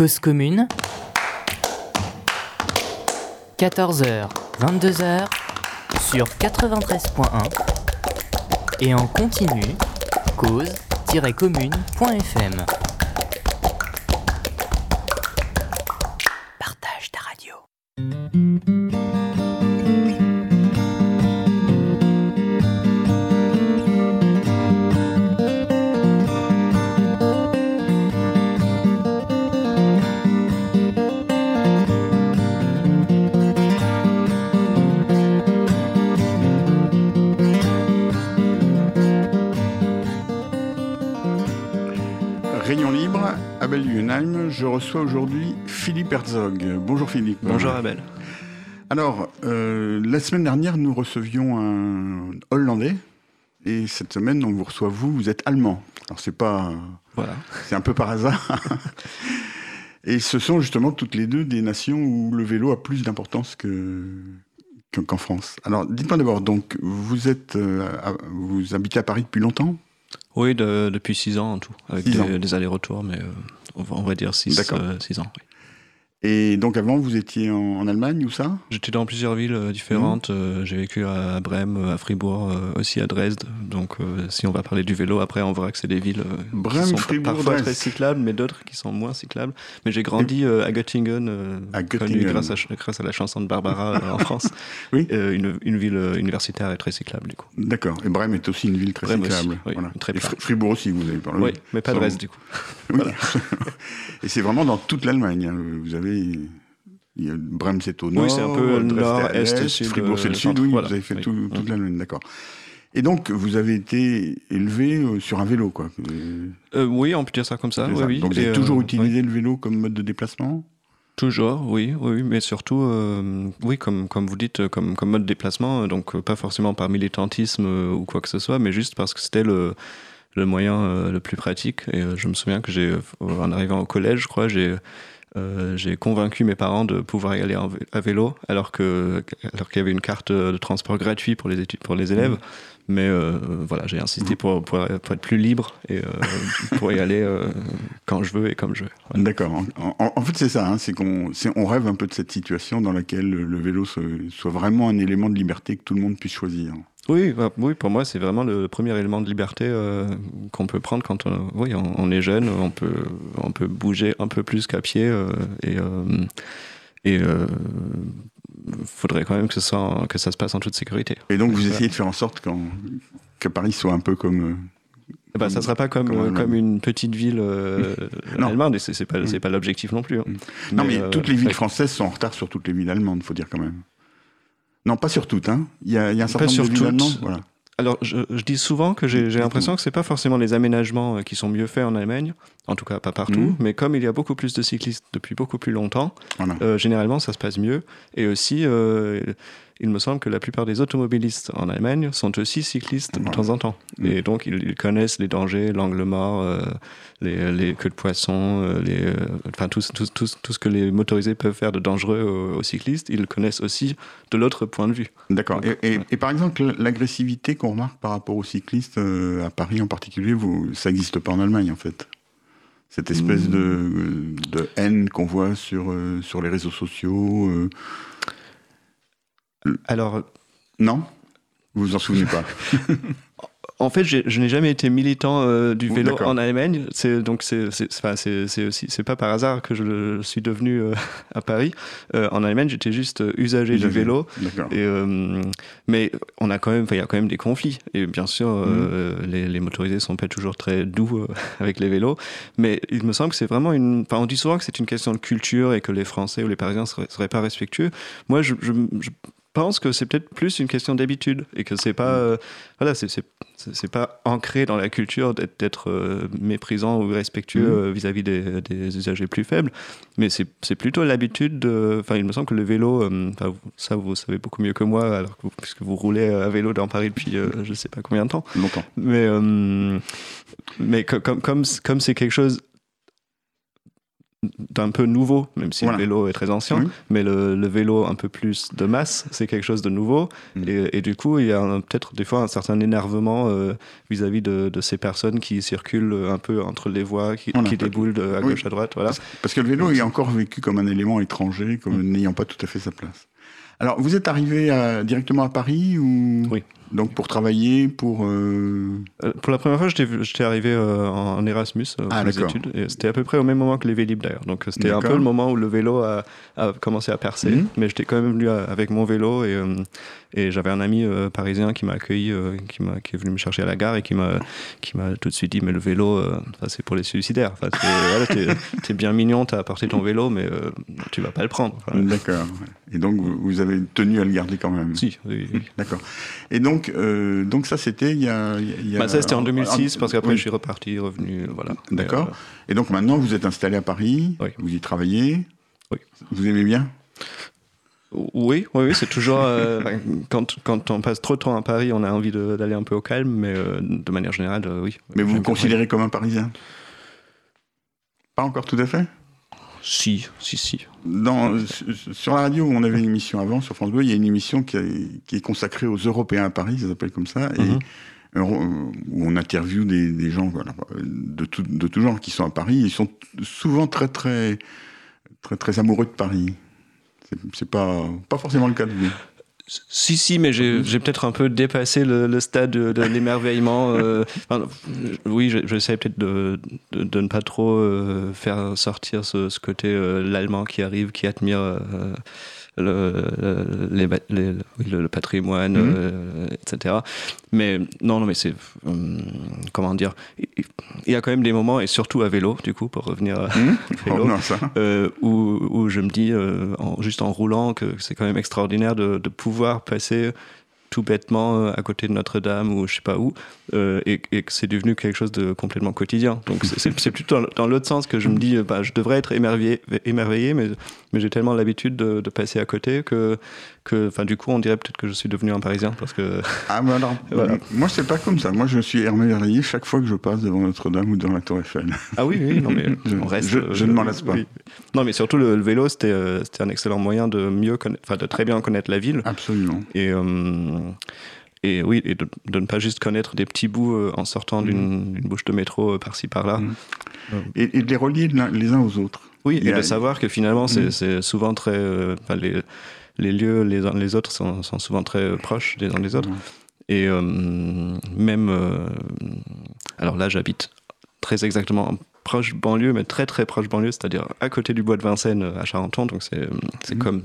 Cause commune. 14h, 22h sur 93.1 et en continu cause-commune.fm. Herzog. Bonjour Philippe. Bonjour Abel. Alors, euh, la semaine dernière, nous recevions un Hollandais. Et cette semaine, on vous reçoit vous, vous êtes allemand. Alors c'est pas, Voilà. c'est un peu par hasard. et ce sont justement toutes les deux des nations où le vélo a plus d'importance que que- qu'en France. Alors, dites-moi d'abord. Donc, vous êtes, euh, à- vous habitez à Paris depuis longtemps? Oui, de- depuis 6 ans en tout, avec des, allers-retours, mais euh, on, va, on va dire 6 D'accord. ans. oui. Et donc, avant, vous étiez en, en Allemagne ou ça? J'étais dans plusieurs villes euh, différentes. Mmh. euh, J'ai vécu à Brême, à Fribourg, euh, aussi à Dresde. Donc, si on va parler du vélo, après, on verra que c'est des villes Brême, qui sont Fribourg, parfois Dresde. très cyclables, mais d'autres qui sont moins cyclables. Mais j'ai grandi à Göttingen, À Göttingen. grâce à, grâce à la chanson de Barbara en France. Oui. Une, une ville universitaire et très cyclable, du coup. D'accord. Et Brême est aussi une ville très Brême aussi, cyclable. oui, voilà. très Et Fribourg aussi, vous avez parlé. Oui, mais pas Dresde, du coup. Oui. Et c'est vraiment dans toute l'Allemagne. hein. Vous avez. Il y a- Brême, c'est au nord. Oui, c'est un peu Dresde, nord, est, sud, Fribourg, c'est euh, le sud. centre, Oui, voilà. vous avez fait Oui. tout- toute Mm. l'Allemagne, d'accord. Et donc, vous avez été élevé euh, sur un vélo, quoi. Euh, Euh, oui, on peut dire ça comme ça. oui, ça. oui. Donc, vous Et, avez toujours euh, utilisé le vélo comme mode de déplacement? Toujours, oui, oui, mais surtout, euh, oui, comme, comme vous dites, euh, comme, comme mode de déplacement, euh, donc euh, pas forcément par militantisme euh, ou quoi que ce soit, mais juste parce que c'était le, le moyen euh, le plus pratique. Et euh, je me souviens que j'ai, euh, en arrivant au collège, je crois, j'ai euh, j'ai convaincu mes parents de pouvoir y aller en à vélo, alors que alors qu'il y avait une carte de transport gratuit pour les études pour les élèves. Mais euh, voilà, j'ai insisté pour, pour, pour être plus libre et euh, pour y aller quand je veux et comme je veux. D'accord. En, fait, c'est ça. hein, c'est qu'on on rêve un peu de cette situation dans laquelle le vélo soit vraiment un élément de liberté que tout le monde puisse choisir. Oui, bah, oui, pour moi, c'est vraiment le premier élément de liberté euh, qu'on peut prendre quand on, oui, on, on est jeune. On peut, on peut bouger un peu plus qu'à pied euh, et euh, et euh, faudrait quand même que, ce soit, que ça se passe en toute sécurité. Et donc, vous essayez de faire en sorte qu'en- que Paris soit un peu comme. ben, ça sera pas comme, Comme une petite ville euh, allemande, et c'est pas, Mm. pas l'objectif non plus. hein. Non, mais, euh, toutes les villes françaises sont en retard sur toutes les villes allemandes, faut dire quand même. Non, pas sur toutes. Hein. Il, y a, il y a un certain Pas nombre sur de toutes. Voilà. Alors, je, je dis souvent que j'ai j'ai l'impression que c'est pas forcément les aménagements euh, qui sont mieux faits en Allemagne, en tout cas pas partout, Mhm. mais comme il y a beaucoup plus de cyclistes depuis beaucoup plus longtemps, Voilà. euh, généralement ça se passe mieux. Et aussi, euh, il me semble que la plupart des automobilistes en Allemagne sont aussi cyclistes de temps en temps. Mhm. Et donc, ils, ils connaissent les dangers, l'angle mort, euh, les, les queues de poisson, les, enfin tout, tout, tout, tout ce que les motorisés peuvent faire de dangereux aux, aux cyclistes, ils le connaissent aussi de l'autre point de vue. D'accord. Et, et- Ouais. et par exemple, l'agressivité qu'on remarque par rapport aux cyclistes, à Paris en particulier, vous, ça n'existe pas en Allemagne en fait. Cette espèce Mm. de, de haine qu'on voit sur, euh, sur les réseaux sociaux. euh, Alors, Non? Vous vous en souvenez pas? En fait, je n'ai jamais été militant euh, du vélo en Allemagne. C'est donc c'est pas par hasard que je suis devenu euh, à Paris. Euh, en Allemagne, j'étais juste usager du vélo. Et, mais on a quand même, il y a quand même des conflits. Et bien sûr, Mm. les, les motorisés sont pas toujours très doux avec les vélos. Mais il me semble que c'est vraiment une. Enfin, on dit souvent que c'est une question de culture et que les Français ou les Parisiens seraient, seraient pas respectueux. Moi, je, je, je pense que c'est peut-être plus une question d'habitude et que c'est pas, euh, voilà, c'est c'est pas ancré dans la culture d'être euh, méprisant ou respectueux Mhm. euh, vis-à-vis des, des usagers plus faibles, mais c'est plutôt l'habitude. de- Enfin, il me semble que le vélo, euh, ça vous savez beaucoup mieux que moi, alors que vous, puisque vous roulez à vélo dans Paris depuis euh, je sais pas combien de temps. Longtemps. Mais mais co- comme comme comme c'est quelque chose d'un peu nouveau, même si Voilà. le vélo est très ancien, mais le, le vélo un peu plus de masse, c'est quelque chose de nouveau. Mm. Et, et du coup, il y a peut-être des fois un certain énervement euh, vis-à-vis de, de ces personnes qui circulent un peu entre les voies, qui, Voilà. qui déboulent de, à Oui. gauche à droite. Voilà. Parce que le vélo est encore vécu comme un élément étranger, comme n'ayant pas tout à fait sa place. Alors, vous êtes arrivé à- directement à Paris ou? Oui. Donc pour travailler, pour euh, Euh, pour la première fois, j'étais arrivé euh, en, Erasmus Ah, d'accord. études. C'était à peu près au même moment que les Vélib d'ailleurs. Donc c'était un peu le moment où le vélo a, a commencé à percer. Mhm. Mais j'étais quand même venu avec mon vélo et, et j'avais un ami parisien qui m'a accueilli, qui, m'a- qui est venu me chercher à la gare et qui m'a qui m'a tout de suite dit Mais le vélo, c'est pour les suicidaires. Enfin, voilà, t'es, bien mignon, t'as apporté ton vélo, mais tu vas pas le prendre. Enfin, D'accord. Et donc vous, vous avez tenu à le garder quand même. si, oui, oui. D'accord. Et donc, euh, donc ça c'était il y a. il y a- Bah, ça c'était en 2006 parce qu'après oui. je suis reparti, revenu, voilà. D'accord. Euh, Et donc maintenant vous êtes installé à Paris. Oui. Vous y travaillez. Oui. Vous aimez bien? Oui, oui, oui, c'est toujours. euh, quand, quand on passe trop de temps à Paris, on a envie d'aller un peu au calme, mais de manière générale, oui. Mais vous vous considérez comme un Parisien? Pas encore tout à fait? Si, si, si. Dans, sur- la radio, où on avait une émission avant, sur France Bleu, il y a une émission qui, est- qui est consacrée aux Européens à Paris, ça s'appelle comme ça, et Mhm. euh, où on interviewe des, des gens voilà, de, tout, de tout genre qui sont à Paris. Ils sont souvent très, très, très, très amoureux de Paris. C'est pas, pas forcément le cas de vous. Si, si, mais j'ai j'ai peut-être un peu dépassé le, le stade de, de l'émerveillement. euh, enfin, oui, je- j'essaie peut-être de, de, de ne pas trop euh, faire sortir ce, ce côté euh, l'allemand qui arrive, qui admire euh, le, le- les ba- les- oui, le, le patrimoine, Mhm. euh, etc. Mais non, non, mais c'est hum, comment dire. Il y a quand même des moments, et surtout à vélo, du coup, pour revenir à Hum vélo, à ça. euh, où, où je me dis, euh, en- juste en roulant, que c'est quand même extraordinaire de, de pouvoir passer tout bêtement euh, à côté de Notre-Dame ou je sais pas où, euh, et, et que c'est devenu quelque chose de complètement quotidien. Donc c'est- plutôt dans, l'autre sens que je me dis, euh, bah, je devrais être émerveillé, émerveillé mais, mais j'ai tellement l'habitude de, de passer à côté que, que du coup, on dirait peut-être que je suis devenu un Parisien parce que Ah, mais alors, Voilà. moi, c'est pas comme ça. Moi, je suis émerveillé chaque fois que je passe devant Notre-Dame ou devant la Tour Eiffel. Ah oui, oui, non, mais Je- on reste. je- je ne m'en lasse pas. oui. Non, mais surtout le, le vélo, c'était un excellent moyen de mieux enfin de très bien connaître la ville. Absolument. Et, euh, et oui, et de, de ne pas juste connaître des petits bouts euh, en sortant d'une d'une bouche de métro euh, par-ci par-là. Mhm. Et, et de les relier les uns aux autres. Oui, et a- de savoir que finalement, c'est c'est souvent très. euh, les, les lieux les uns les autres sont, sont souvent très euh, proches des uns des autres. Et euh, même. euh, alors là, j'habite très exactement proche banlieue, mais très très proche banlieue, c'est-à-dire à côté du bois de Vincennes euh, à Charenton. Donc c'est comme.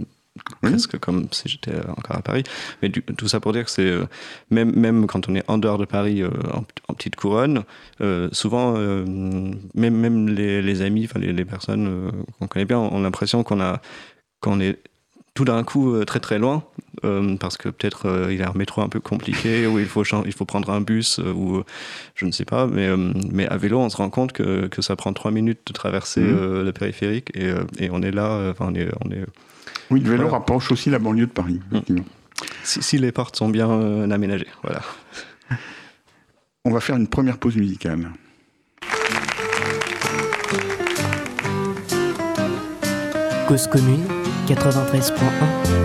Presque comme si j'étais encore à Paris. Mais du- tout ça pour dire que c'est. euh, même, même quand on est en dehors de Paris, euh, en, en petite couronne, euh, souvent, euh, même, même les, les amis, les, les personnes euh, qu'on connaît bien, ont l'impression qu'on a qu'on est tout d'un coup euh, très très loin euh, parce que peut-être euh, il y a un métro un peu compliqué ou il faut il faut prendre un bus euh, ou euh, je ne sais pas mais euh, mais à vélo on se rend compte que, que ça prend trois minutes de traverser euh, le périphérique et, euh, et on est là euh, enfin on est on est Oui, le vélo Voilà. rapproche aussi la banlieue de Paris. effectivement. si, si les portes sont bien euh, aménagées voilà On va faire une première pause musicale. Cause commune 93.1,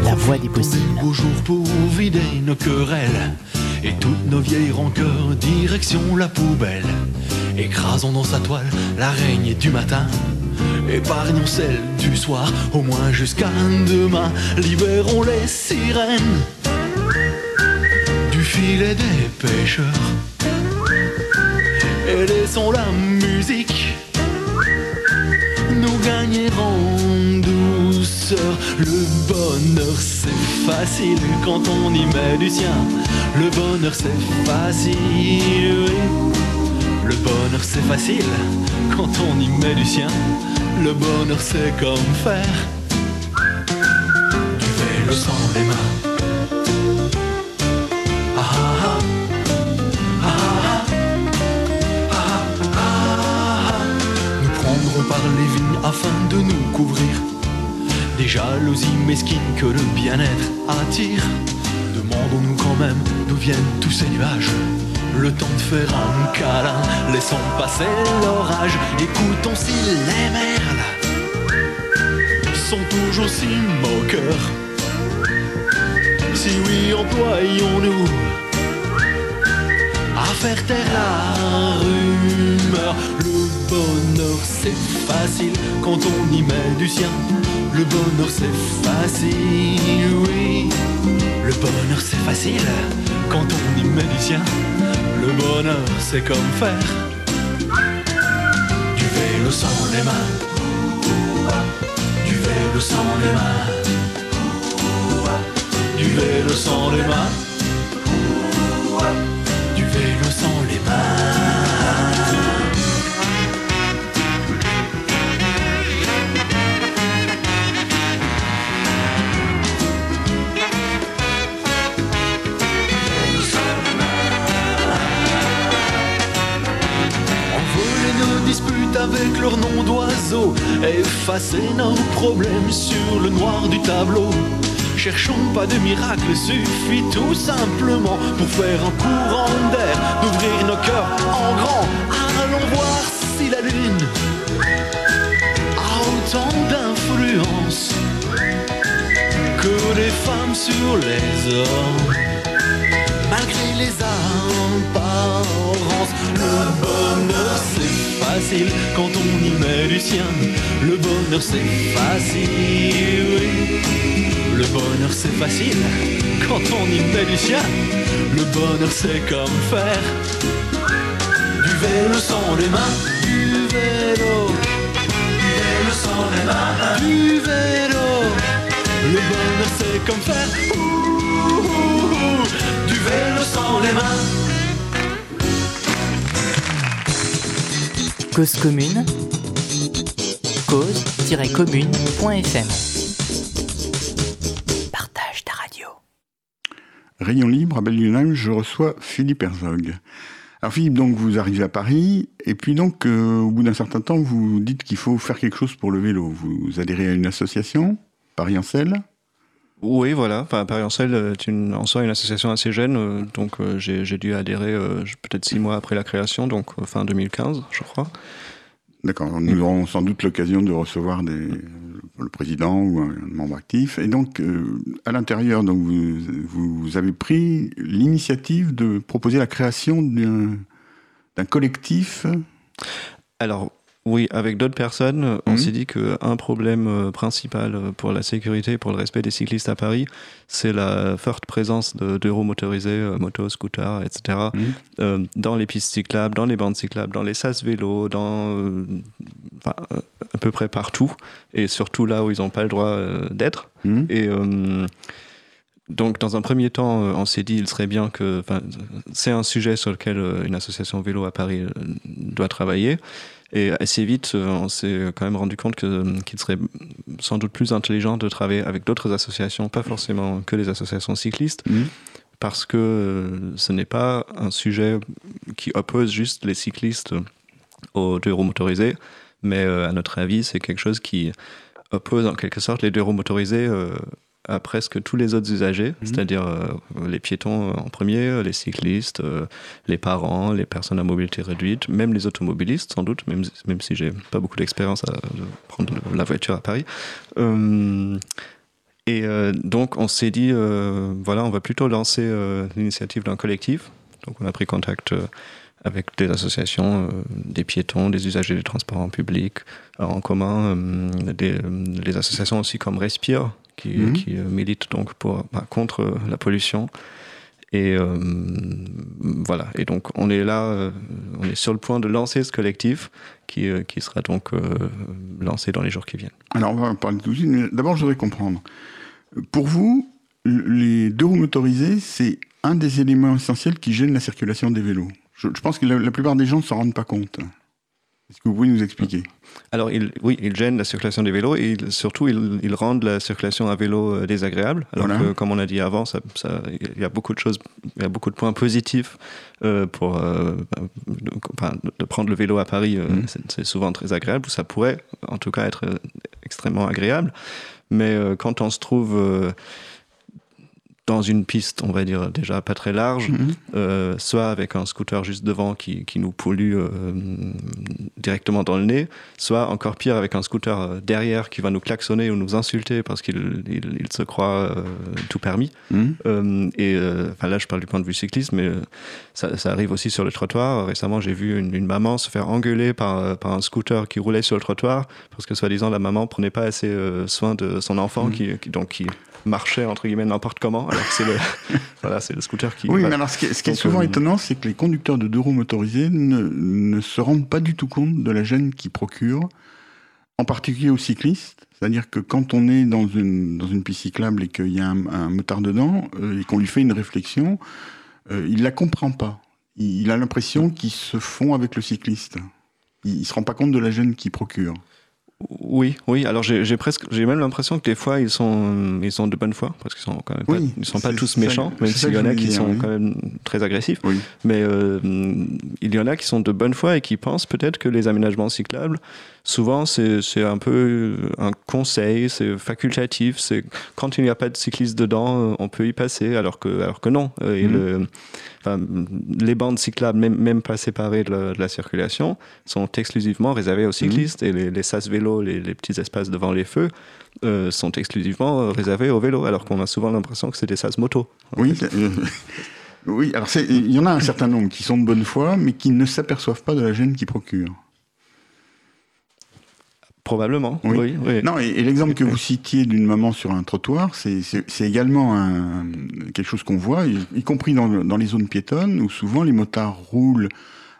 la voix des possibles. Beau jour pour vider nos querelles et toutes nos vieilles rancœurs, direction la poubelle. Écrasons dans sa toile l'araignée du matin, épargnons celle du soir, au moins jusqu'à demain. Libérons les sirènes du filet des pêcheurs et laissons la musique nous gagnerons douceur. Le bonheur c'est facile quand on y met du sien. Le bonheur c'est facile. Le bonheur c'est facile quand on y met du sien. Le bonheur c'est comme faire du vélo sans les mains. Ah, ah, ah. Nous prendrons par les vignes afin de nous couvrir des jalousies mesquines que le bien-être attire. Demandons-nous quand même d'où viennent tous ces nuages. Le temps de faire un câlin, laissons passer l'orage. Écoutons si les merles sont toujours si moqueurs. Si oui, employons-nous à faire taire la rumeur. Le bonheur c'est facile quand on y met du sien. Le bonheur c'est facile, oui. Le bonheur c'est facile quand on y met du sien. Le bonheur c'est comme faire du vélo sans les mains. Du vélo sans les mains. Du vélo sans les mains. Du vélo sans les mains. Avec leur nom d'oiseau, effacer nos problèmes sur le noir du tableau. Cherchons pas de miracle, suffit tout simplement pour faire un courant d'air, d'ouvrir nos cœurs en grand. Allons voir si la lune a autant d'influence que les femmes sur les hommes malgré les apparences. Le bonheur c'est facile quand on y met du sien. Le bonheur c'est facile, oui. Le bonheur c'est facile quand on y met du sien. Le bonheur c'est comme faire du vélo sans les mains. Du vélo, du vélo sans les mains. Du vélo. Le bonheur c'est comme faire ouh, les mains. Cause commune, cause-commune.fm. Partage ta radio. Rayon libre à Belle je reçois Philippe Herzog. Alors Philippe, donc vous arrivez à Paris, et puis donc euh, au bout d'un certain temps, vous dites qu'il faut faire quelque chose pour le vélo. Vous adhérez à une association, Paris en selle? Oui, voilà. Enfin, Paris en selle est une, en soi une association assez jeune, euh, donc euh, j'ai dû adhérer euh, peut-être six mois après la création, donc euh, fin 2015, je crois. D'accord, nous aurons sans doute l'occasion de recevoir des, le président ou un membre actif. Et donc, euh, à l'intérieur, donc vous, vous avez pris l'initiative de proposer la création d'un collectif? Alors, oui, avec d'autres personnes, euh, on Mhm. s'est dit qu'un problème euh, principal euh, pour la sécurité et pour le respect des cyclistes à Paris, c'est la forte présence de- d'euros motorisés, euh, motos, scooters, etc., Mhm. euh, dans les pistes cyclables, dans les bandes cyclables, dans les sas vélos, dans euh, enfin, à peu près partout, et surtout là où ils n'ont pas le droit euh, d'être. Hmm Et donc, dans un premier temps, on s'est dit il serait bien que. C'est un sujet sur lequel une association vélo à Paris doit travailler. Et assez vite, euh, on s'est quand même rendu compte que- qu'il serait sans doute plus intelligent de travailler avec d'autres associations, pas forcément que les associations cyclistes, Mhm. parce que euh, ce n'est pas un sujet qui oppose juste les cyclistes aux deux roues motorisées, mais euh, à notre avis, c'est quelque chose qui oppose en quelque sorte les deux roues motorisées euh, à presque tous les autres usagers, c'est-à-dire euh, les piétons euh, en premier, les cyclistes, euh, les parents, les personnes à mobilité réduite, même les automobilistes sans doute, même, même si j'ai pas beaucoup d'expérience à de prendre la voiture à Paris. Euh, et donc on s'est dit, voilà, on va plutôt lancer l'initiative d'un collectif. Donc on a pris contact avec des associations, euh, des piétons, des usagers des transports en public, en commun, euh, des, les associations aussi comme Respire, qui, qui euh, militent donc pour, bah, contre euh, la pollution. Et euh, voilà. Et donc on est là, euh, on est sur le point de lancer ce collectif qui, euh, qui sera donc lancé dans les jours qui viennent. Alors, on va parler tout de suite, mais d'abord, je voudrais comprendre. Pour vous, les deux roues motorisées, c'est un des éléments essentiels qui gênent la circulation des vélos. Je, je pense que la, la plupart des gens ne s'en rendent pas compte. Est-ce que vous pouvez nous expliquer Alors, il, oui, ils gênent la circulation des vélos et il- surtout, ils, ils rendent la circulation à vélo euh, désagréable. Alors Voilà. que, comme on a dit avant, ça, ça- il y a beaucoup de choses, il y a beaucoup de points positifs euh, pour euh, de, prendre le vélo à Paris. euh, Mhm. c'est- souvent très agréable, ou ça pourrait, en tout cas, être extrêmement agréable. Mais quand on se trouve dans une piste, on va dire déjà pas très large, Mhm. euh, soit avec un scooter juste devant qui, qui nous pollue euh, directement dans le nez, soit encore pire avec un scooter euh, derrière qui va nous klaxonner ou nous insulter parce qu'il il, il se croit euh, tout permis. Mhm. Et enfin là, je parle du point de vue cycliste, mais ça, ça arrive aussi sur le trottoir. Récemment, j'ai vu une, une maman se faire engueuler par, par un scooter qui roulait sur le trottoir parce que soi-disant la maman prenait pas assez soin de son enfant Mhm. qui, qui- donc qui marchait entre guillemets n'importe comment alors que c'est le voilà c'est le scooter qui Oui, mais alors ce qui est, ce qui est Donc, souvent euh, étonnant, c'est que les conducteurs de deux roues motorisés ne, ne se rendent pas du tout compte de la gêne qu'ils procurent, en particulier aux cyclistes. C'est-à-dire que quand on est dans une, dans une piste cyclable et qu'il y a un, un motard dedans euh, et qu'on lui fait une réflexion, euh, il la comprend pas. Il, il a l'impression qu'ils se font avec le cycliste. Il, il se rend pas compte de la gêne qu'il procure. Oui, oui. Alors j'ai presque, j'ai même l'impression que des fois ils sont, ils sont de bonne foi parce qu'ils sont quand même pas, Oui, ils sont pas tous ça- méchants, c'est même ça s'il y en a qui dire, sont oui. quand même très agressifs. Oui. Mais euh, il y en a qui sont de bonne foi et qui pensent peut-être que les aménagements cyclables, souvent c'est un peu un conseil, c'est facultatif, c'est quand il n'y a pas de cycliste dedans, euh, on peut y passer, alors que alors que non. Euh, et Mhm. le- enfin, les bandes cyclables, même, même pas séparées de la, de la circulation, sont exclusivement réservées aux cyclistes et les, les sas vélos, les, les petits espaces devant les feux, euh, sont exclusivement réservés aux vélos, alors qu'on a souvent l'impression que c'est des sas motos. en Oui, oui. Alors il y en a un certain nombre qui sont de bonne foi, mais qui ne s'aperçoivent pas de la gêne qu'ils procurent. Probablement, Oui. oui. oui. Non, et, et l'exemple que vous citiez d'une maman sur un trottoir, c'est- également un- quelque chose qu'on voit, y, y compris dans, dans les zones piétonnes, où souvent les motards roulent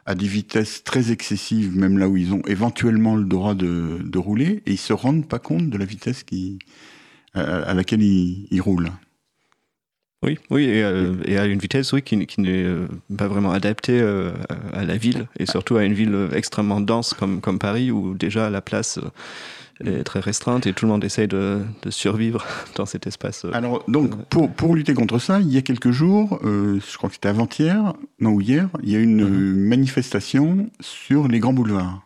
à des vitesses très excessives, même là où ils ont éventuellement le droit de, de rouler, et ils se rendent pas compte de la vitesse qui, à, à laquelle ils, ils roulent. Oui, oui, et, euh, et à une vitesse oui, qui, qui n'est euh, pas vraiment adaptée euh, à la ville, et surtout à une ville euh, extrêmement dense comme, comme Paris, où déjà la place euh, est très restreinte et tout le monde essaye de, de survivre dans cet espace. euh. Alors, donc, pour, pour lutter contre ça, il y a quelques jours, euh, je crois que c'était avant-hier, non, ou hier, il y a eu une Mhm. euh, manifestation sur les grands boulevards.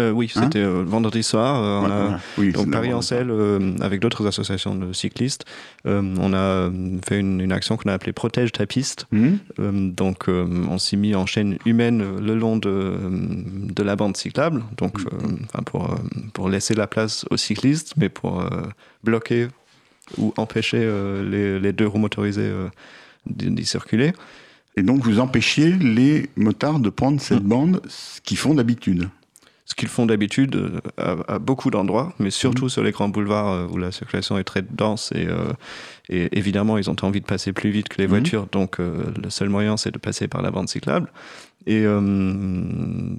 Euh, oui, Hein c'était euh, vendredi soir. euh, on Voilà, a- voilà. Oui, Donc Paris en selle, euh, avec d'autres associations de cyclistes, on a fait une, une action qu'on a appelée Protège ta piste. Euh, donc on s'est mis en chaîne humaine le long de, de la bande cyclable, donc enfin, pour, pour laisser la place aux cyclistes, mais pour bloquer ou empêcher les, les deux roues motorisées d'y circuler. Et donc, vous empêchiez les motards de prendre cette Mhm. bande, ce qu'ils font d'habitude. Ce qu'ils font d'habitude euh, à, à beaucoup d'endroits, mais surtout sur les grands boulevards euh, où la circulation est très dense et, euh, et évidemment ils ont envie de passer plus vite que les Mhm. voitures, donc euh, le seul moyen c'est de passer par la bande cyclable. Et euh,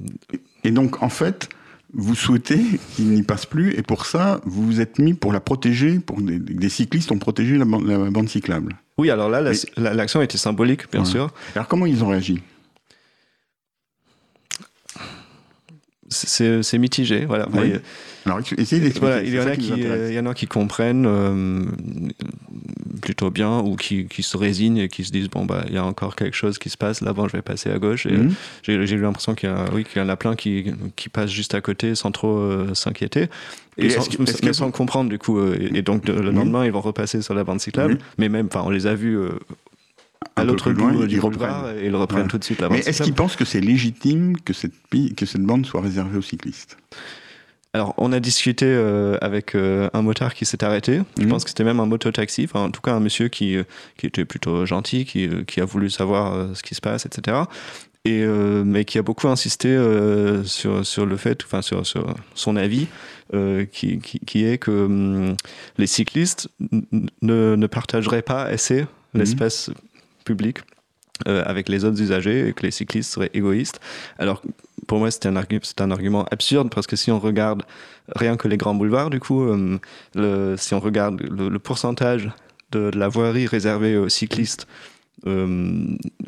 Et donc, en fait, vous souhaitez qu'ils n'y passent plus, et pour ça, vous vous êtes mis pour la protéger, pour des, des cyclistes ont protégé la, ban- la bande cyclable. oui, alors là, la- l'action était symbolique, bien Ouais. sûr. Alors, comment ils ont réagi? C'est mitigé, voilà. Oui. Et, Alors, ex- essayez d'expliquer. Voilà, il y, en a qui qui, nous intéresse. il y en a qui comprennent euh, plutôt bien ou qui, qui se résignent et qui se disent bon bah il y a encore quelque chose qui se passe là bon je vais passer à gauche et Mhm. j'ai j'ai eu l'impression qu'il y, a- oui, y en a plein qui, qui passent juste à côté sans trop euh, s'inquiéter et, Et sans, est-ce que- est-ce mais que- sans comprendre du coup euh, et, et donc le Oui. lendemain ils vont repasser sur la bande cyclable mais même enfin on les a vus à l'autre loin, bout du boulevard et ils reprennent Voilà. tout de suite la Mais est-ce qu'ils pensent que c'est légitime que cette, que cette bande soit réservée aux cyclistes? Alors, on a discuté euh, avec euh, un motard qui s'est arrêté. Je Mhm. pense que c'était même un mototaxi. Enfin, en tout cas, un monsieur qui, euh, qui était plutôt gentil, qui, qui a voulu savoir euh, ce qui se passe, etc. Et, euh, mais qui a beaucoup insisté euh, sur, sur le fait, enfin, sur, sur son avis, euh, qui, qui, qui est que hum, les cyclistes ne, ne partageraient pas assez Mhm. l'espace public euh, avec les autres usagers et que les cyclistes seraient égoïstes. Alors, pour moi, c'est un, argu- un argument absurde parce que si on regarde rien que les grands boulevards, du coup, euh, si on regarde le, pourcentage de la voirie réservée aux cyclistes, euh,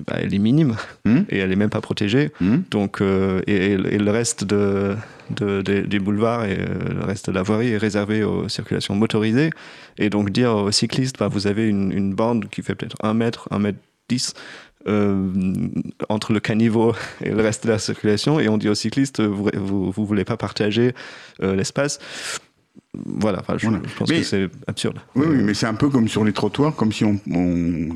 bah, elle est minime Mhm. et elle est même pas protégée. Mhm. Donc, euh, et, et le- reste de, de- des- des boulevards et euh, le reste de la voirie est réservé aux circulations motorisées. Et donc dire aux cyclistes, bah, vous avez une, une bande qui fait peut-être 1 mètre, 1 mètre 10 euh, entre le caniveau et le reste de la circulation, et on dit aux cyclistes, vous vous voulez pas partager l'espace. Voilà, je, Voilà. je pense Mais- que c'est absurde. Oui, oui, mais c'est un peu comme sur les trottoirs, comme si on, on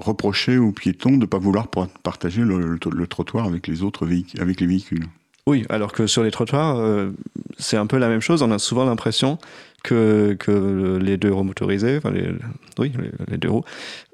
reprochait aux piétons de ne pas vouloir par- partager le, le- le trottoir avec les autres véhicules, avec les véhicules. Oui, alors que sur les trottoirs, euh, c'est un peu la même chose. On a souvent l'impression que, que les deux roues motorisés, enfin les, oui, les, les deux roues,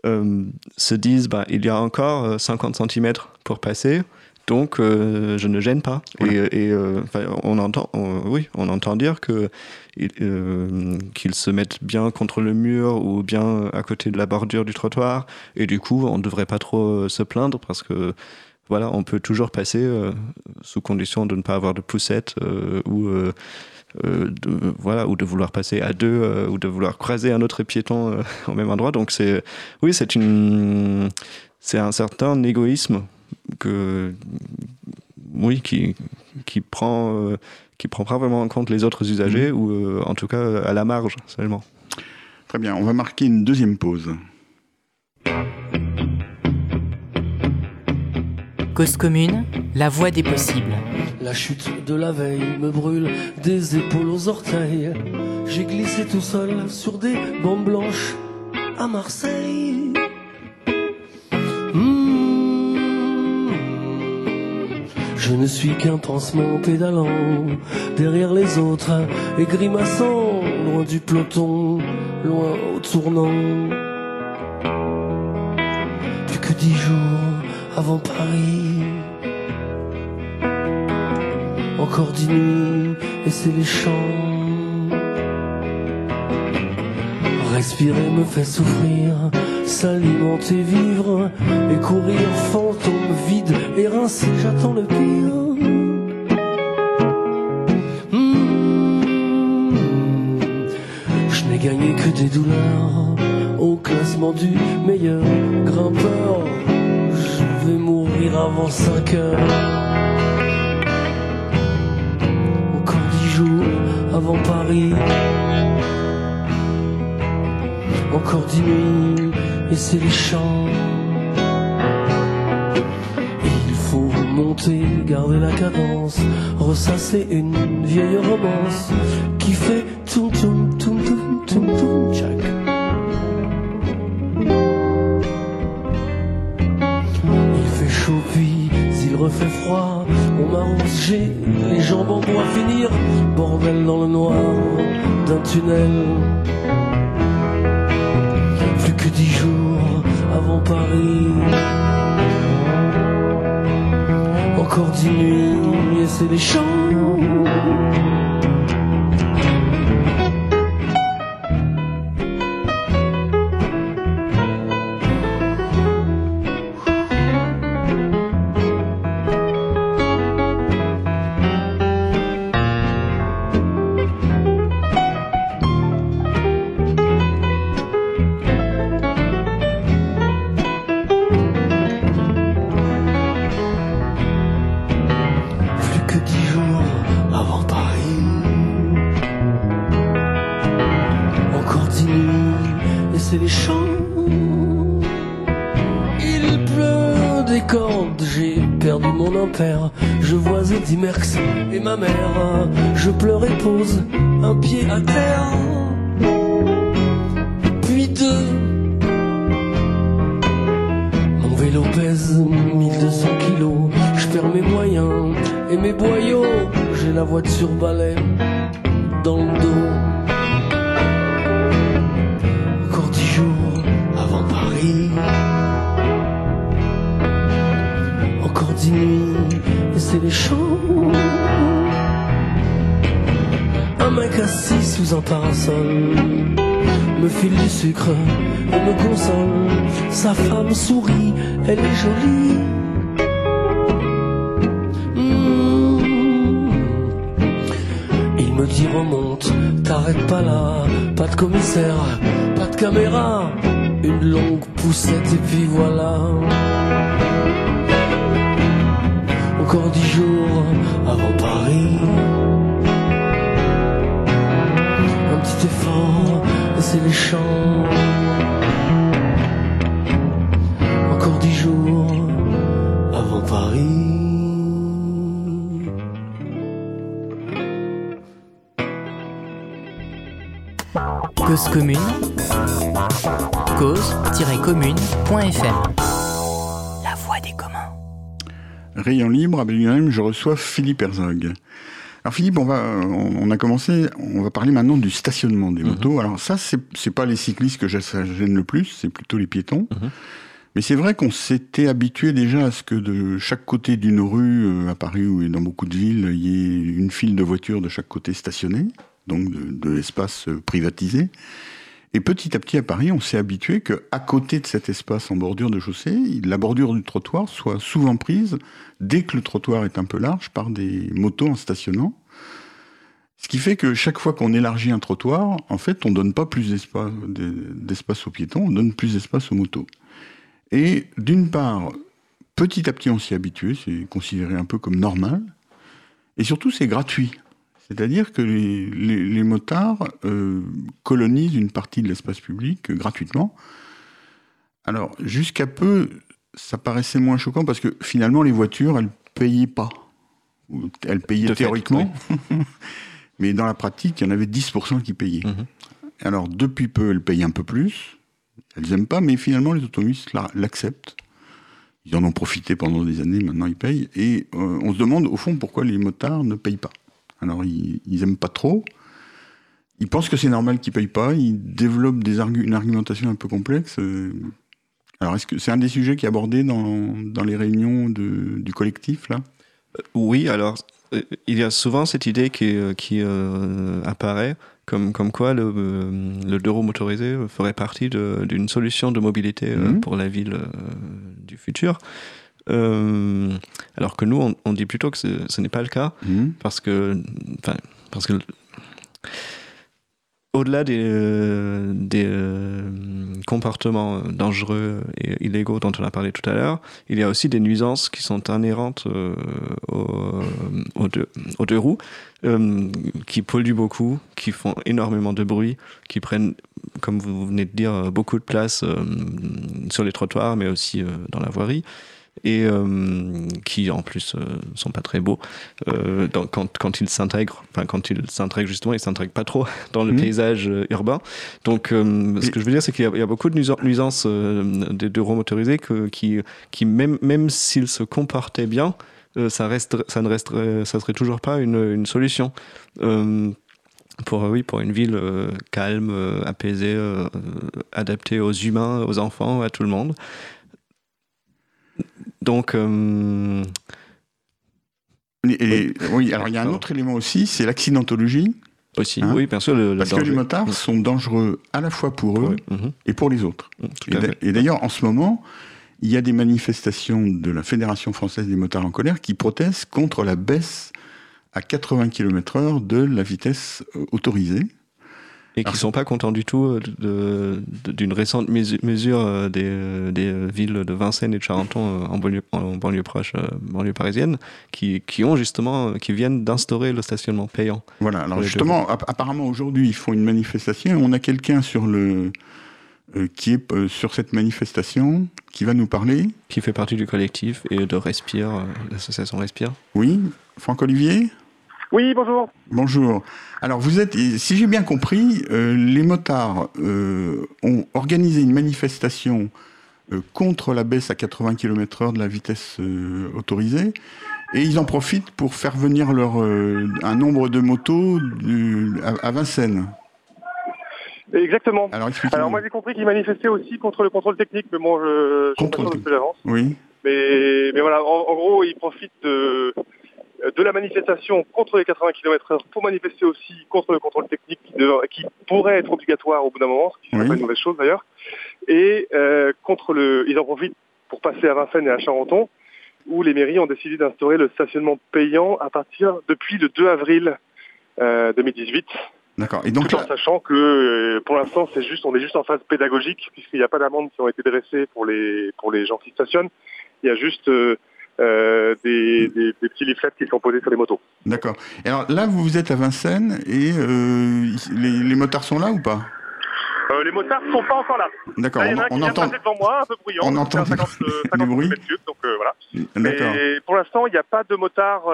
euh, se disent bah, il y a encore euh, 50 cm pour passer, donc euh, je ne gêne pas. Voilà. Et, et, euh, enfin, on entend, on- oui, on entend dire que il- euh, qu'ils se mettent bien contre le mur ou bien à côté de la bordure du trottoir, et du coup, on ne devrait pas trop euh, se plaindre parce que voilà, on peut toujours passer euh, sous condition de ne pas avoir de poussette euh, ou euh, euh, de, voilà ou de vouloir passer à deux euh, ou de vouloir croiser un autre piéton euh, au même endroit. Donc c'est oui, c'est une c'est un certain égoïsme que oui qui qui prend euh, qui prend pas vraiment en compte les autres usagers ou euh, en tout cas à la marge seulement. Très bien, on va marquer une deuxième pause. Cause commune, la voie des possibles. La chute de la veille me brûle des épaules aux orteils. J'ai glissé tout seul sur des bandes blanches à Marseille. Je ne suis qu'un pansement pédalant derrière les autres et grimaçant loin du peloton, loin au tournant. Plus que dix jours avant Paris. Encore dix nuits et c'est les champs. Respirer me fait souffrir, s'alimenter, vivre et courir fantôme vide et rincé, j'attends le pire. Mmh. Je n'ai gagné que des douleurs au classement du meilleur grimpeur. Je vais mourir avant 5 heures. Encore dix jours avant Paris. Encore dix nuits et c'est les champs. Il faut monter, garder la cadence, ressasser une vieille romance qui fait toum toum toum toum toum toum tchac. Il fait chaud puis il refait froid. On m'arrose, j'ai les jambes en bois. Finir, bordel dans le noir d'un tunnel. Dix jours avant Paris. Encore dix nuits et c'est les champs. Pose un pied à terre. Puis deux. Mon vélo pèse 1200 kilos. Je perds mes moyens et mes boyaux. J'ai la voiture balai dans le dos. Encore dix jours avant Paris. Encore dix nuits et c'est les champs. Un mec assis sous un parasol me file du sucre et me console. Sa femme sourit, elle est jolie. Mmh. Il me dit remonte, t'arrêtes pas là, pas de commissaire, pas de caméra, une longue poussette et puis voilà. Encore dix jours avant Paris. C'est les champs. Encore dix jours avant Paris. Cause commune, cause-commune.fm. La voix des communs. Rayon libre, à Belgium, je reçois Philippe Herzog. Alors Philippe, on va, on a commencé, on va parler maintenant du stationnement des motos. Alors ça, c'est pas les cyclistes que ça gêne le plus, c'est plutôt les piétons. Mhm. Mais c'est vrai qu'on s'était habitué déjà à ce que de chaque côté d'une rue, euh, à Paris ou dans beaucoup de villes, il y ait une file de voitures de chaque côté stationnées, donc de, de l'espace euh, privatisé. Et petit à petit à Paris, on s'est habitué qu'à côté de cet espace en bordure de chaussée, la bordure du trottoir soit souvent prise, dès que le trottoir est un peu large, par des motos en stationnant. Ce qui fait que chaque fois qu'on élargit un trottoir, en fait, on donne pas plus d'espace aux piétons, on donne plus d'espace aux motos. Et d'une part, petit à petit, on s'y habitue, c'est considéré un peu comme normal. Et surtout, c'est gratuit. C'est-à-dire que les, motards euh, colonisent une partie de l'espace public gratuitement. Alors, jusqu'à peu, ça paraissait moins choquant parce que finalement, les voitures, elles ne payaient pas. Elles payaient théoriquement. Mais dans la pratique, il y en avait 10% qui payaient. Mhm. Alors, depuis peu, elles payent un peu plus. Elles n'aiment pas, mais finalement, les automobilistes l'acceptent. Ils en ont profité pendant des années, maintenant ils payent. Et euh, on se demande, au fond, pourquoi les motards ne payent pas. Alors, ils, n'aiment pas trop. Ils pensent que c'est normal qu'ils payent pas. Ils développent des une argumentation un peu complexe. Euh. Alors, est-ce que c'est un des sujets qui est abordé dans, dans les réunions de, du collectif, là? Oui, alors, euh, il y a souvent cette idée qui, qui apparaît comme, comme quoi le, euh, le deux roues motorisé ferait partie d'une solution de mobilité euh, Mhm. pour la ville euh, du futur. Euh, alors que nous, on, on dit plutôt que ce, n'est pas le cas, Mhm. parce que, enfin, parce que au-delà des, euh, des euh, comportements dangereux et illégaux dont on a parlé tout à l'heure, il y a aussi des nuisances qui sont inhérentes euh, aux, aux deux, aux deux roues, qui polluent beaucoup, qui font énormément de bruit, qui prennent, comme vous venez de dire, beaucoup de place sur les trottoirs, mais aussi dans la voirie et euh, qui en plus euh, sont pas très beaux euh, dans- quand, quand ils s'intègrent enfin quand ils s'intègrent justement ils s'intègrent pas trop dans le Mhm. paysage euh, urbain donc ce que je veux dire c'est qu'il y, a- il y a beaucoup de nuisan- nuisances des deux roues motorisées que, qui, qui même, même s'ils se comportaient bien ça, reste, ça ne resterait ça serait toujours pas une, une solution pour, oui, pour une ville euh, calme, euh, apaisée, euh, adaptée aux humains, aux enfants, à tout le monde. Donc, euh, Et, oui, alors il y a un autre élément aussi, c'est l'accidentologie, aussi, Hein oui, bien sûr, le, le parce que les motards sont dangereux à la fois pour eux Mhm, et pour les autres. tout Et fait. Et d'ailleurs, en ce moment, il y a des manifestations de la Fédération française des motards en colère qui protestent contre la baisse à 80 km/h de la vitesse euh, autorisée. Et qui ne sont pas contents du tout euh, de- de- d'une récente mesu- mesure euh, des, euh, des villes de Vincennes et de Charenton en banlieue, en banlieue proche, banlieue parisienne, qui, qui ont justement, qui viennent d'instaurer le stationnement payant. Voilà, alors justement, app- apparemment aujourd'hui, ils font une manifestation on a quelqu'un sur le euh, qui est euh, sur cette manifestation qui va nous parler. qui fait partie du collectif et de Respire, euh, l'association Respire. Oui, Franck Olivier? Oui, bonjour. Bonjour. Alors vous êtes, si j'ai bien compris, euh, les motards euh, ont organisé une manifestation euh, contre la baisse à 80 km/h de la vitesse autorisée, et ils en profitent pour faire venir leur, un nombre de motos du- à, à Vincennes. Exactement. Alors. Alors moi j'ai compris qu'ils manifestaient aussi contre le contrôle technique, mais bon, je, je suis pas Contrôle sûr de ce que j'avance. Oui. Mais, mais voilà, en, en gros, ils profitent de, de la manifestation contre les 80 km/h pour manifester aussi contre le contrôle technique qui, pourrait être obligatoire au bout d'un moment, ce qui serait Oui. pas une mauvaise chose d'ailleurs. Et euh, contre le, ils en profitent pour passer à Vincennes et à Charenton, où les mairies ont décidé d'instaurer le stationnement payant à partir depuis le 2 avril euh, 2018. D'accord. Et donc tout en là, sachant que euh, pour l'instant c'est juste on est juste en phase pédagogique puisqu'il n'y a pas d'amendes qui ont été dressées pour les pour les gens qui stationnent. Il y a juste euh, euh, des, des, des petits leaflets qui sont posés sur les motos. d'accord. Et Alors là, vous êtes à Vincennes et euh, les, les motards sont là ou pas? Euh, les motards sont pas encore là. D'accord. On, on de entend. devant moi, un peu bruyant. on entend fait un 50, euh, du 50 bruit. km/h, donc voilà. D'accord. Mais pour l'instant, il n'y a pas de motards.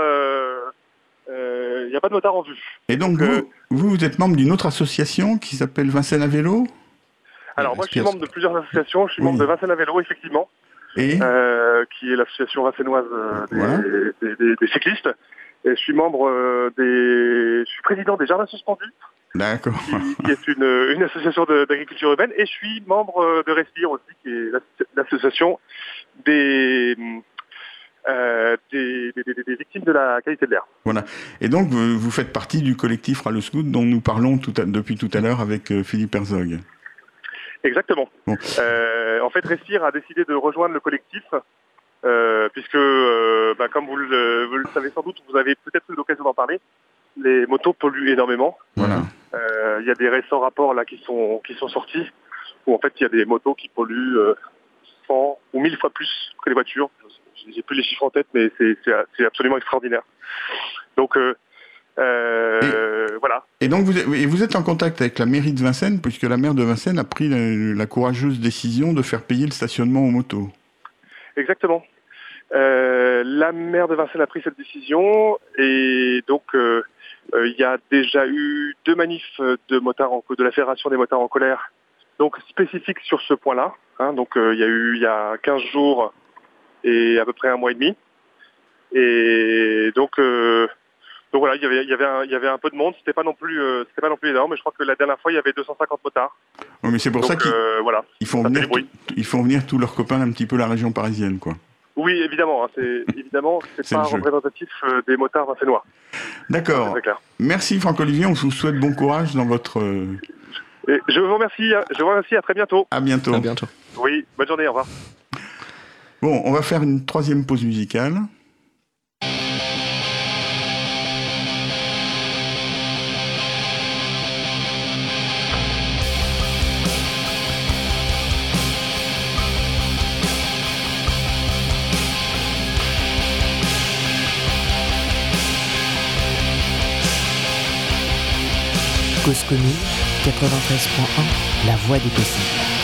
il n'y a pas de motard en vue. Et donc, Donc, vous, vous, êtes membre d'une autre association qui s'appelle Vincennes à vélo? Alors moi je suis membre de plusieurs associations, je suis Oui. membre de Vincennes à vélo effectivement, Et euh, qui est l'association vincenoise euh, des, Voilà. des- des- des cyclistes. Et je suis membre euh, des, je suis président des Jardins Suspendus, D'accord. qui, qui est une, une association d'agriculture urbaine, et je suis membre de Respire aussi, qui est l'asso- l'association des, euh, des, des- des- des victimes de la qualité de l'air. Et donc, vous, vous faites partie du collectif Rallo Scout dont nous parlons tout à- depuis tout à l'heure avec Philippe Herzog. Exactement. Bon. Euh, en fait, Respire a décidé de rejoindre le collectif, euh, puisque, euh, bah, comme vous le, vous le savez sans doute, vous avez peut-être eu l'occasion d'en parler, les motos polluent énormément. Voilà. Il y a des récents rapports là qui sont qui sont sortis, où en fait il y a des motos qui polluent euh, 100 ou 1000 fois plus que les voitures. J'ai plus les chiffres en tête, mais c'est absolument extraordinaire. Donc euh, voilà. Et donc, vous et vous êtes en contact avec la mairie de Vincennes, puisque la maire de Vincennes a pris la, la courageuse décision de faire payer le stationnement aux motos. Exactement. Euh, la maire de Vincennes a pris cette décision et donc euh, il y a déjà eu deux manifs de motards en, de la fédération des motards en colère, donc spécifiques sur ce point-là. hein. donc il y a eu il y a 15 jours et à peu près un mois et demi. Et donc donc voilà, il y avait il y avait un, il y avait un peu de monde. C'était pas non plus euh, c'était pas non plus énorme, mais je crois que la dernière fois il y avait 250 motards. Oui, mais c'est pour ça qu'ils euh, voilà. ils font venir, du bruit. ils font venir tous leurs copains un petit peu la région parisienne, quoi. Oui, évidemment. hein, c'est évidemment c'est C'est pas représentatif euh, des motards vincenois. D'accord. C'est très clair. Merci Franck-Olivier, on vous souhaite bon courage dans votre... Et je vous remercie. hein. Je vous remercie. À très bientôt. À bientôt. À bientôt. Oui. Bonne journée. Au revoir. Bon, on va faire une troisième pause musicale. Commune 93.1, la voix des possibles.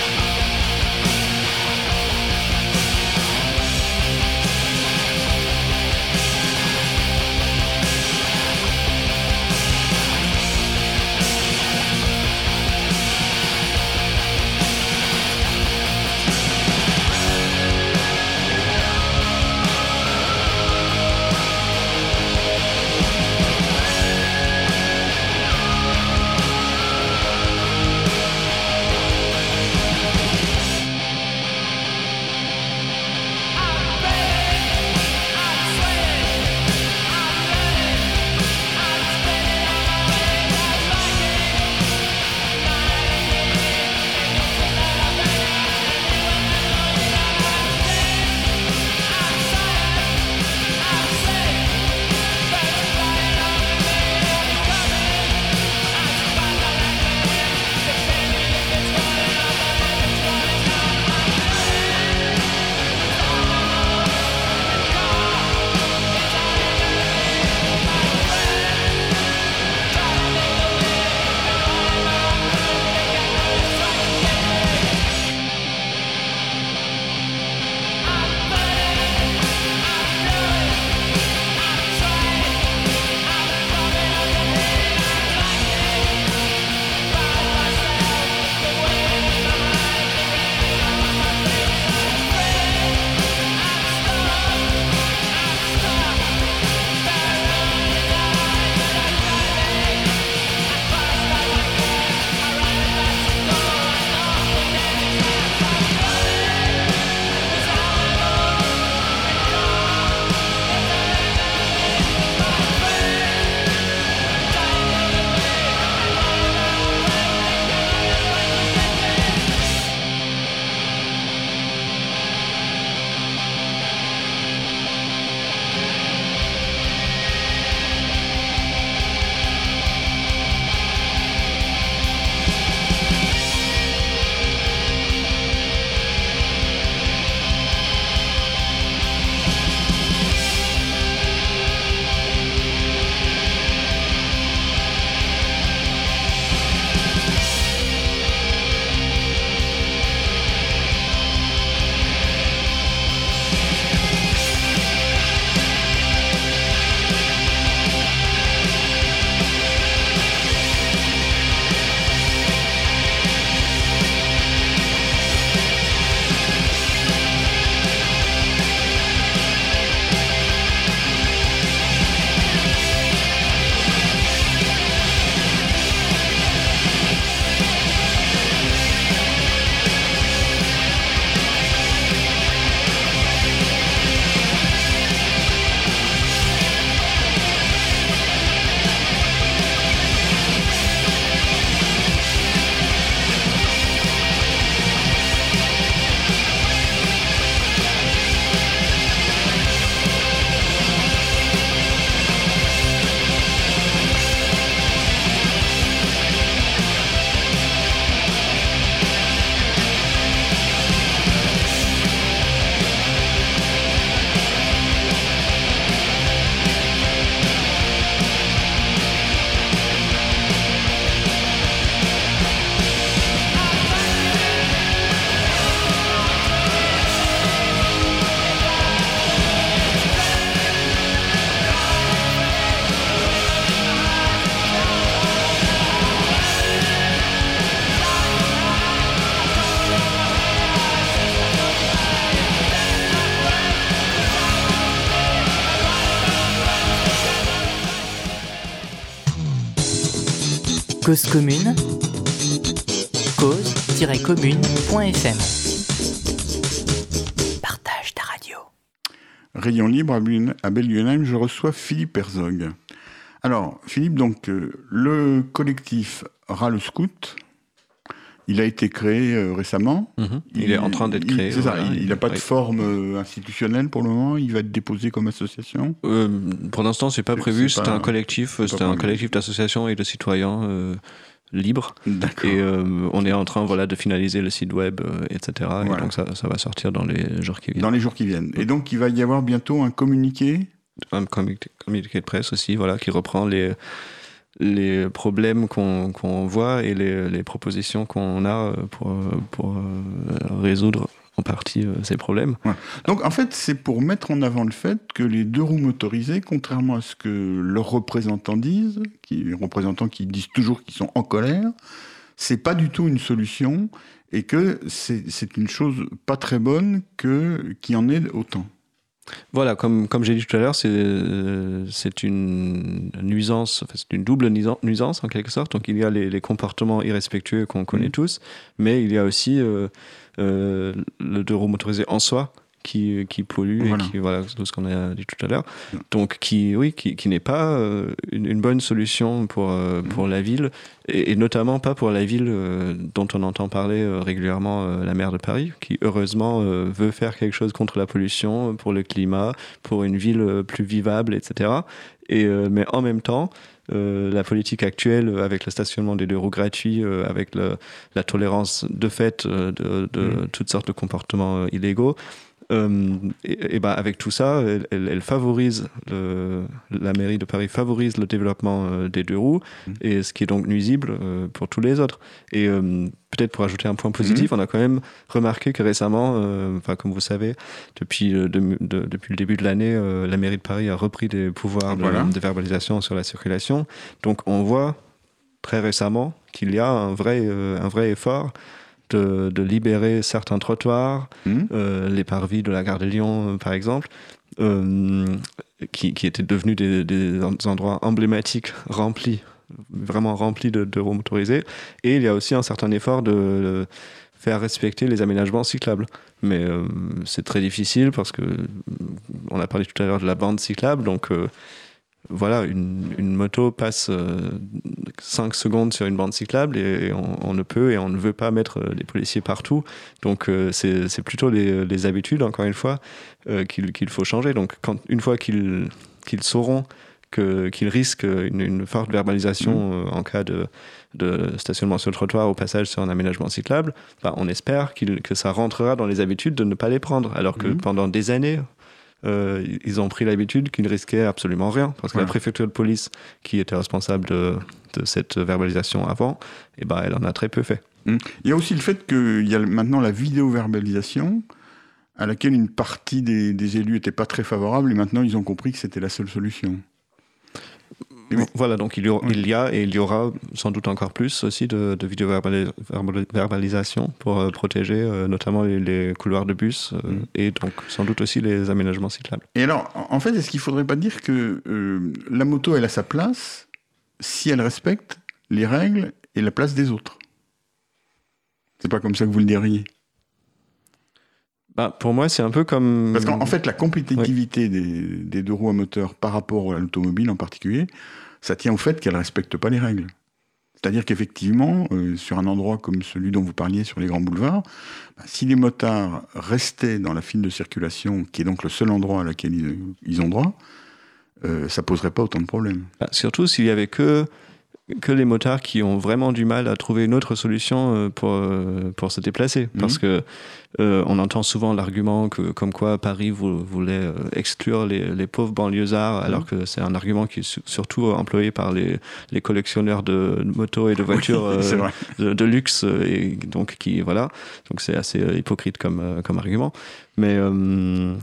Cause commune, cause-commune.fm. Partage ta radio. Rayon libre à Bel- à Belgenheim, je reçois Philippe Herzog. Alors, Philippe, donc, euh, le collectif Ras le Scout, il a été créé euh, récemment. Mhm. Il, est en train d'être il- créé. c'est ça, il n'a pas de forme euh, institutionnelle pour le moment, il va être déposé comme association. Euh, pour l'instant, c'est pas prévu. c'est un collectif. c'est un collectif d'associations et de citoyens libres. D'accord. Et euh, on est en train, voilà, de finaliser le site web, euh, etc. Et donc ça, ça va sortir dans les jours qui viennent. Dans les jours qui viennent. Et donc, il va y avoir bientôt un communiqué? un communiqué, communiqué de presse aussi, voilà, qui reprend les, les problèmes qu'on voit et les, propositions qu'on a euh, pour, euh, euh, résoudre en partie ces problèmes. Donc, en fait, c'est pour mettre en avant le fait que les deux roues motorisées, contrairement à ce que leurs représentants disent, qui, les représentants qui disent toujours qu'ils sont en colère, c'est pas du tout une solution et que c'est c'est une chose pas très bonne que qu'il y en ait autant. Voilà, comme, comme j'ai dit tout à l'heure, c'est euh, une nuisance, enfin, c'est une double nuisan- nuisance en quelque sorte. Donc il y a les, les comportements irrespectueux qu'on connaît Mhm. tous, mais il y a aussi euh, euh, le deux roues motorisé en soi qui, qui pollue Voilà. et qui, voilà, tout ce qu'on a dit tout à l'heure. Donc qui, oui, qui, qui n'est pas euh, une, une bonne solution pour, euh, pour la ville, et, et notamment pas pour la ville euh, dont on entend parler régulièrement, la maire de Paris, qui heureusement veut faire quelque chose contre la pollution, pour le climat, pour une ville plus vivable, etc. Et, mais en même temps, euh, la politique actuelle avec le stationnement des deux roues gratuits, euh, avec le- la tolérance de fait euh, de, de Mm. toutes sortes de comportements illégaux, euh, et, et ben avec tout ça, elle, elle- elle favorise le- la mairie de Paris favorise le développement euh, des deux roues, Mm. et ce qui est donc nuisible euh, pour tous les autres. Et peut-être pour ajouter un point positif, on a quand même remarqué que récemment, enfin comme vous savez, depuis de- de- depuis le début de l'année, la mairie de Paris a repris des pouvoirs de, Voilà. de verbalisation sur la circulation. Donc on voit très récemment qu'il y a un vrai, un vrai effort de, de libérer certains trottoirs, Hmm euh, les parvis de la gare de Lyon, euh, par exemple, euh, qui, qui étaient devenus des, des endroits emblématiques remplis, vraiment remplis de, de roues motorisées. Et il y a aussi un certain effort de, de faire respecter les aménagements cyclables. Mais euh, c'est très difficile parce que on a parlé tout à l'heure de la bande cyclable, donc voilà, une, une moto passe 5 secondes sur une bande cyclable et, et on, on ne peut et on ne veut pas mettre euh, les policiers partout. Donc euh, c'est plutôt les, les habitudes, encore une fois, euh, qu'il faut changer. Donc quand, une fois qu'ils sauront qu'ils risquent une, une forte verbalisation euh, en cas de, de stationnement sur le trottoir au passage sur un aménagement cyclable, bah, on espère que ça rentrera dans les habitudes de ne pas les prendre. Alors que Mhm. pendant des années, euh, ils ont pris l'habitude qu'ils ne risquaient absolument rien. Parce que la préfecture de police, qui était responsable de, de cette verbalisation avant, eh ben, elle en a très peu fait. Il y a aussi le fait qu'il y a maintenant la vidéo-verbalisation, à laquelle une partie des, des élus n'étaient pas très favorables, et maintenant ils ont compris que c'était la seule solution. Oui. Voilà, donc il y, aura- Oui. il y a et il y aura sans doute encore plus aussi de, de vidéo-verbalisation pour euh, protéger euh, notamment les, les couloirs de bus euh, Mm. et donc sans doute aussi les aménagements cyclables. Et alors, en fait, est-ce qu'il ne faudrait pas dire que la moto, elle a sa place si elle respecte les règles et la place des autres? C'est pas comme ça que vous le diriez? Bah, pour moi, c'est un peu comme. Parce qu'en en fait, la compétitivité des, des deux roues à moteur par rapport à l'automobile en particulier, ça tient au fait qu'elle ne respecte pas les règles. C'est-à-dire qu'effectivement, euh, sur un endroit comme celui dont vous parliez sur les grands boulevards, bah, si les motards restaient dans la file de circulation, qui est donc le seul endroit à laquelle ils, ils ont droit, euh, ça poserait pas autant de problèmes. Bah, surtout s'il y avait que, que les motards qui ont vraiment du mal à trouver une autre solution euh, pour, euh, pour se déplacer. Mhm. Parce que euh, on entend souvent l'argument que, comme quoi Paris vou- voulait exclure les, les pauvres banlieusards, alors que c'est un argument qui est su- surtout employé par les, les collectionneurs de motos et de voitures Oui, euh, de, de luxe et donc qui voilà donc c'est assez hypocrite comme comme argument mais euh,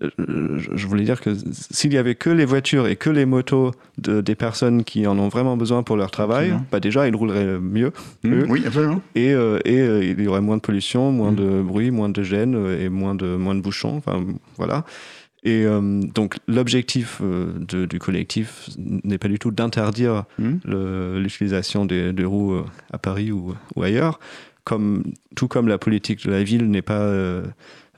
je voulais dire que s'il y avait que les voitures et que les motos de, des personnes qui en ont vraiment besoin pour leur travail, bah déjà ils rouleraient mieux Mmh, eux. Oui, absolument. et, euh, et euh, il y aurait moins de pollution, moins Mm. de bruit, moins de gêne euh, et moins de moins de bouchons. Enfin voilà. Et euh, donc l'objectif du collectif n'est pas du tout d'interdire le- l'utilisation des, des roues à Paris ou, ou ailleurs, comme, tout comme la politique de la ville n'est pas,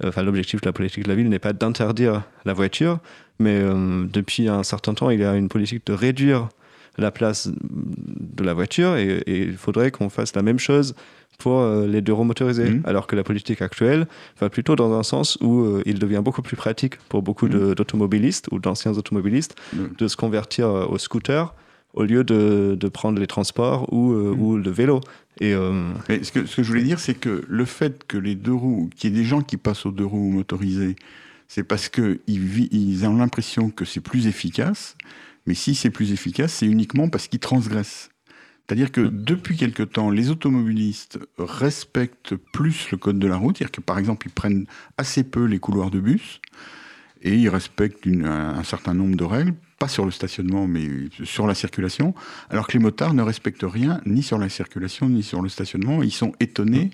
enfin l'objectif de la politique de la ville n'est pas d'interdire la voiture, mais euh, depuis un certain temps il y a une politique de réduire la place de la voiture et, et il faudrait qu'on fasse la même chose pour euh, les deux roues motorisées, Mhm. alors que la politique actuelle va plutôt dans un sens où euh, il devient beaucoup plus pratique pour beaucoup de- d'automobilistes ou d'anciens automobilistes Mhm. de se convertir euh, au scooter au lieu de, de prendre les transports ou, euh, ou le vélo. Et euh, Mais ce que, ce que je voulais dire, c'est que le fait que les deux roues, qu'il y ait des gens qui passent aux deux roues motorisées, c'est parce qu'ils ils ont l'impression que c'est plus efficace. Mais si c'est plus efficace, c'est uniquement parce qu'ils transgressent. C'est-à-dire que depuis quelque temps, les automobilistes respectent plus le code de la route. C'est-à-dire que par exemple, ils prennent assez peu les couloirs de bus et ils respectent une- un, un certain nombre de règles, pas sur le stationnement, mais sur la circulation, alors que les motards ne respectent rien, ni sur la circulation, ni sur le stationnement. Ils sont étonnés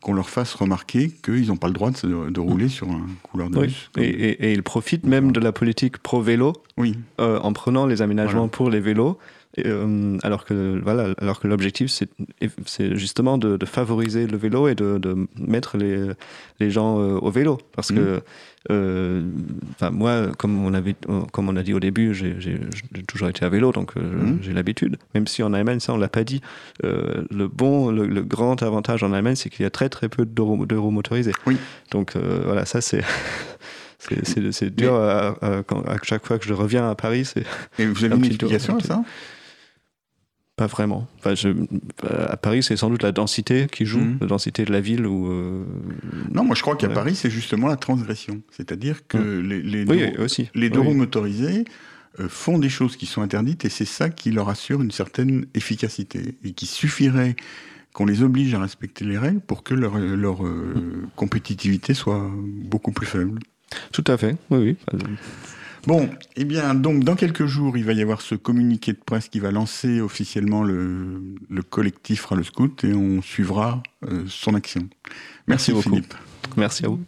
qu'on leur fasse remarquer qu'ils n'ont pas le droit de, rouler sur un couloir de oui. bus. et, et- et ils profitent même de la politique pro-vélo Oui, euh, en prenant les aménagements Voilà. pour les vélos. Euh, alors que voilà, alors que l'objectif c'est c'est justement de, de favoriser le vélo et de, de mettre les, les gens euh, au vélo. Parce que euh, enfin, moi comme on avait comme on a dit au début j'ai toujours été à vélo donc euh, Mhm. j'ai l'habitude. Même si en Allemagne ça on l'a pas dit euh, le bon le, le grand avantage en Allemagne c'est qu'il y a très très peu de roues, de roues motorisées Oui. donc euh, voilà ça c'est c'est- dur à, à- quand- à chaque fois que je reviens à Paris c'est et vous avez Un une explication à ça? Pas vraiment. Enfin, je, à Paris, c'est sans doute la densité qui joue, Mhm. la densité de la ville. Où, euh, Non, moi je crois qu'à. Paris, c'est justement la transgression. C'est-à-dire que les, les Oui, deux, aussi. les deux Oui. roues motorisées euh, font des choses qui sont interdites et c'est ça qui leur assure une certaine efficacité et qui suffirait qu'on les oblige à respecter les règles pour que leur, leur euh, Mm. compétitivité soit beaucoup plus faible. Tout à fait, oui, oui. Bon, eh bien, donc dans quelques jours, il va y avoir ce communiqué de presse qui va lancer officiellement le, le collectif le Scout et on suivra euh, son action. Merci Merci, beaucoup. Philippe. Merci à vous.